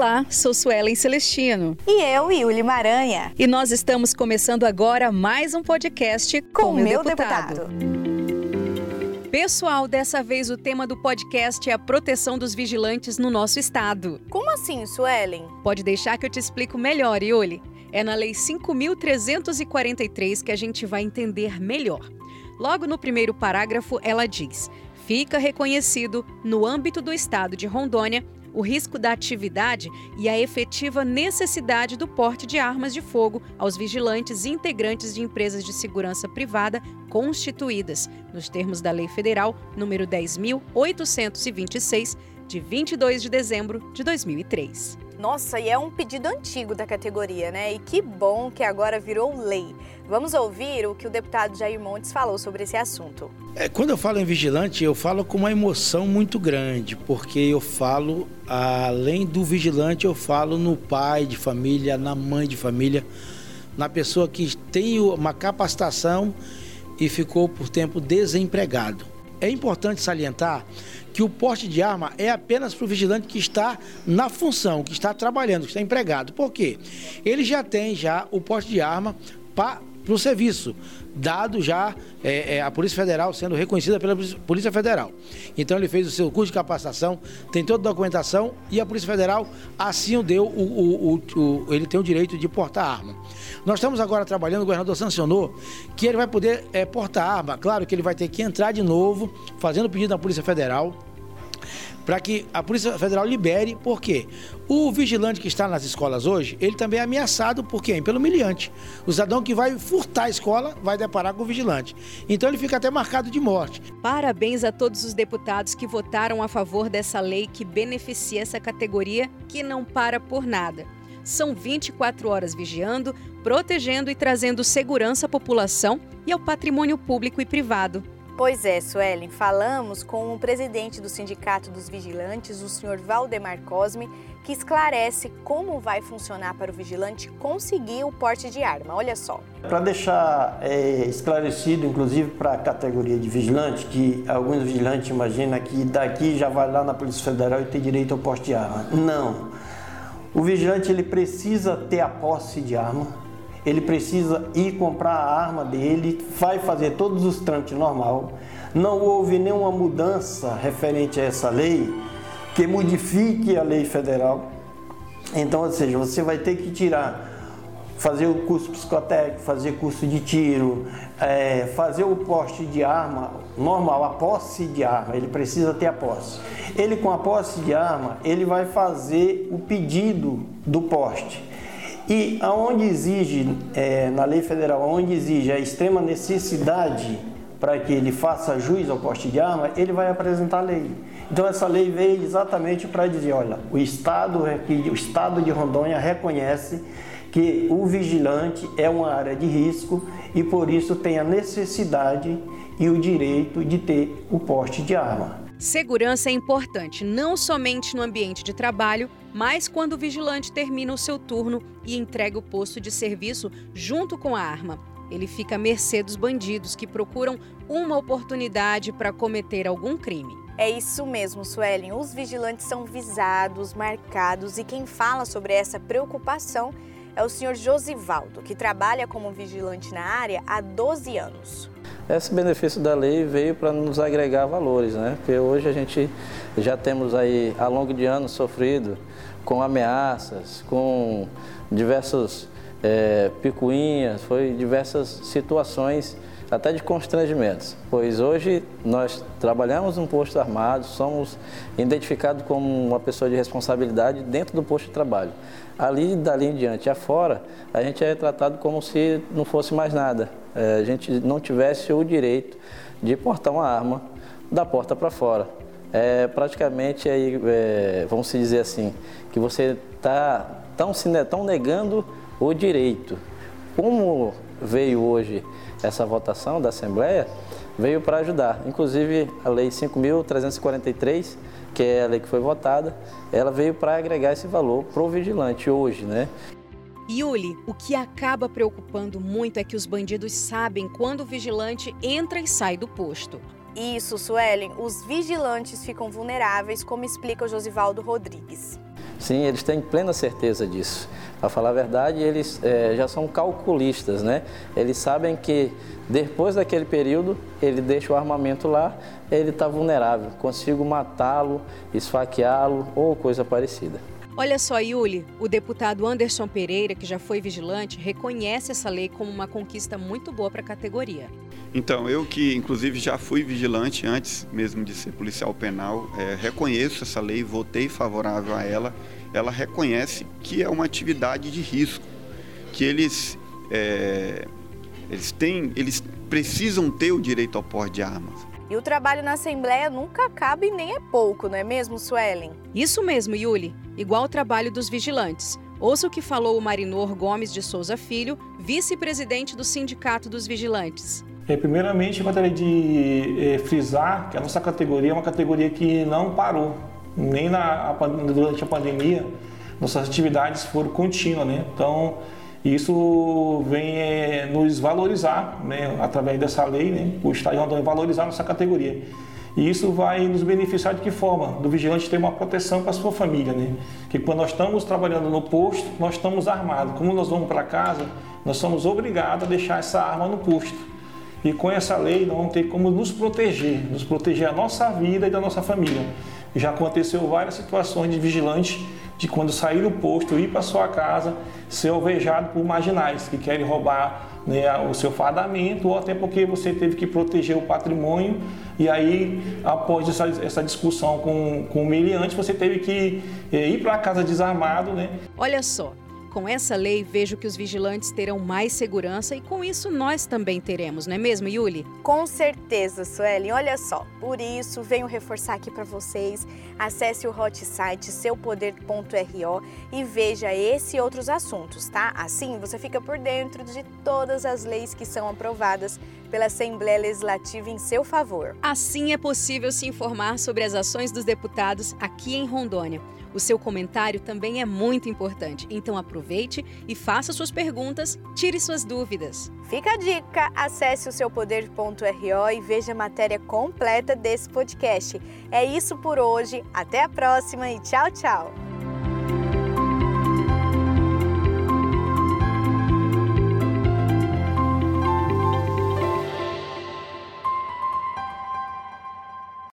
Olá, sou Suelen Celestino. E eu, Yuli Maranha. E nós estamos começando agora mais um podcast com, com meu deputado. deputado. Pessoal, dessa vez o tema do podcast é a proteção dos vigilantes no nosso estado. Como assim, Suelen? Pode deixar que eu te explico melhor, Yuli. É na Lei 5.343 que a gente vai entender melhor. Logo no primeiro parágrafo, ela diz: fica reconhecido, no âmbito do estado de Rondônia, o risco da atividade e a efetiva necessidade do porte de armas de fogo aos vigilantes integrantes de empresas de segurança privada constituídas, nos termos da Lei Federal número 10.826, de 22 de dezembro de 2003. Nossa, e é um pedido antigo da categoria, né? E que bom que agora virou lei. Vamos ouvir o que o deputado Jair Montes falou sobre esse assunto. É, quando eu falo em vigilante, eu falo com uma emoção muito grande, porque eu falo, além do vigilante, eu falo no pai de família, na mãe de família, na pessoa que tem uma capacitação e ficou por tempo desempregado. É importante salientar que o porte de arma é apenas para o vigilante que está na função, que está trabalhando, que está empregado. Por quê? Ele já tem já o porte de arma para o serviço, dado já é, é, a Polícia Federal sendo reconhecida pela Polícia Federal. Então ele fez o seu curso de capacitação, tem toda a documentação e a Polícia Federal assim o deu, o, o, o, ele tem o direito de portar arma. Nós estamos agora trabalhando, o governador sancionou que ele vai poder é, portar arma. Claro que ele vai ter que entrar de novo, fazendo pedido da Polícia Federal para que a Polícia Federal libere, porque o vigilante que está nas escolas hoje, ele também é ameaçado por quem? Pelo humilhante. O cidadão que vai furtar a escola vai deparar com o vigilante. Então ele fica até marcado de morte. Parabéns a todos os deputados que votaram a favor dessa lei que beneficia essa categoria que não para por nada. São 24 horas vigiando, protegendo e trazendo segurança à população e ao patrimônio público e privado. Pois é, Suelen, falamos com o presidente do Sindicato dos Vigilantes, o senhor Valdemar Cosme, que esclarece como vai funcionar para o vigilante conseguir o porte de arma. Olha só. Para deixar é, esclarecido, inclusive para a categoria de vigilante, que alguns vigilantes imaginam que daqui já vai lá na Polícia Federal e tem direito ao porte de arma. Não. O vigilante ele precisa ter a posse de arma, ele precisa ir comprar a arma dele, vai fazer todos os trâmites normal. Não houve nenhuma mudança referente a essa lei que modifique a lei federal. Então, ou seja, você vai ter que tirar, fazer o curso psicotécnico, fazer curso de tiro, é, fazer o poste de arma normal, a posse de arma, ele precisa ter a posse. Ele com a posse de arma, ele vai fazer o pedido do poste. E aonde exige, é, na lei federal, onde exige a extrema necessidade para que ele faça juiz ao poste de arma, ele vai apresentar a lei. Então essa lei veio exatamente para dizer, olha, o estado, o estado de Rondônia reconhece que o vigilante é uma área de risco e por isso tem a necessidade e o direito de ter o poste de arma. Segurança é importante não somente no ambiente de trabalho, mas quando o vigilante termina o seu turno e entrega o posto de serviço junto com a arma. Ele fica à mercê dos bandidos que procuram uma oportunidade para cometer algum crime. É isso mesmo, Suelen. Os vigilantes são visados, marcados e quem fala sobre essa preocupação é o senhor Josivaldo, que trabalha como vigilante na área há 12 anos. Esse benefício da lei veio para nos agregar valores, né? Porque hoje a gente já temos aí, ao longo de anos, sofrido com ameaças, com diversos é, picuinhas, foi diversas situações até de constrangimentos, pois hoje nós trabalhamos um posto armado, somos identificados como uma pessoa de responsabilidade dentro do posto de trabalho. Ali, dali em diante, afora, a gente é tratado como se não fosse mais nada, é, a gente não tivesse o direito de portar uma arma da porta para fora. É praticamente aí, é, vamos dizer assim, que você está tão, tão negando o direito. Como veio hoje essa votação da Assembleia veio para ajudar. Inclusive, a Lei 5.343, que é a lei que foi votada, ela veio para agregar esse valor para o vigilante hoje, né? Yuli, o que acaba preocupando muito é que os bandidos sabem quando o vigilante entra e sai do posto. Isso, Suelen. Os vigilantes ficam vulneráveis, como explica o Josivaldo Rodrigues. Sim, eles têm plena certeza disso. Para falar a verdade, eles é, já são calculistas, né? Eles sabem que depois daquele período, ele deixa o armamento lá, ele está vulnerável. Consigo matá-lo, esfaqueá-lo ou coisa parecida. Olha só, Yuli, o deputado Anderson Pereira, que já foi vigilante, reconhece essa lei como uma conquista muito boa para a categoria. Então, eu que inclusive já fui vigilante antes mesmo de ser policial penal, é, reconheço essa lei, votei favorável a ela. Ela reconhece que é uma atividade de risco, que eles, é, eles têm, eles precisam ter o direito ao porte de armas. E o trabalho na Assembleia nunca acaba e nem é pouco, não é mesmo, Suelen? Isso mesmo, Yuli. Igual o trabalho dos vigilantes. Ouça o que falou o Marinor Gomes de Souza Filho, vice-presidente do Sindicato dos Vigilantes. É, primeiramente, eu gostaria de é, frisar que a nossa categoria é uma categoria que não parou, nem na, durante a pandemia. Nossas atividades foram contínuas, né? Então, isso vem é, nos valorizar, né, através dessa lei, né, o Estado vai valorizar nossa categoria. E isso vai nos beneficiar de que forma? Do vigilante ter uma proteção para a sua família, né? Que quando nós estamos trabalhando no posto, nós estamos armados. Como nós vamos para casa, nós somos obrigados a deixar essa arma no posto. E com essa lei, nós vamos ter como nos proteger, nos proteger a nossa vida e da nossa família. Já aconteceu várias situações de vigilante de quando sair do posto, ir para sua casa, ser alvejado por marginais que querem roubar né, o seu fardamento ou até porque você teve que proteger o patrimônio e aí após essa, essa discussão com, com o meliante você teve que é, ir para casa desarmado, né? Olha só, com essa lei, vejo que os vigilantes terão mais segurança e com isso nós também teremos, não é mesmo, Yuli? Com certeza, Sueli. Olha só, por isso venho reforçar aqui para vocês. Acesse o hot site seupoder.ro e veja esse e outros assuntos, tá? Assim você fica por dentro de todas as leis que são aprovadas pela Assembleia Legislativa em seu favor. Assim é possível se informar sobre as ações dos deputados aqui em Rondônia. O seu comentário também é muito importante, então aproveite e faça suas perguntas, tire suas dúvidas. Fica a dica: acesse o seupoder.ro e veja a matéria completa desse podcast. É isso por hoje, até a próxima e tchau, tchau!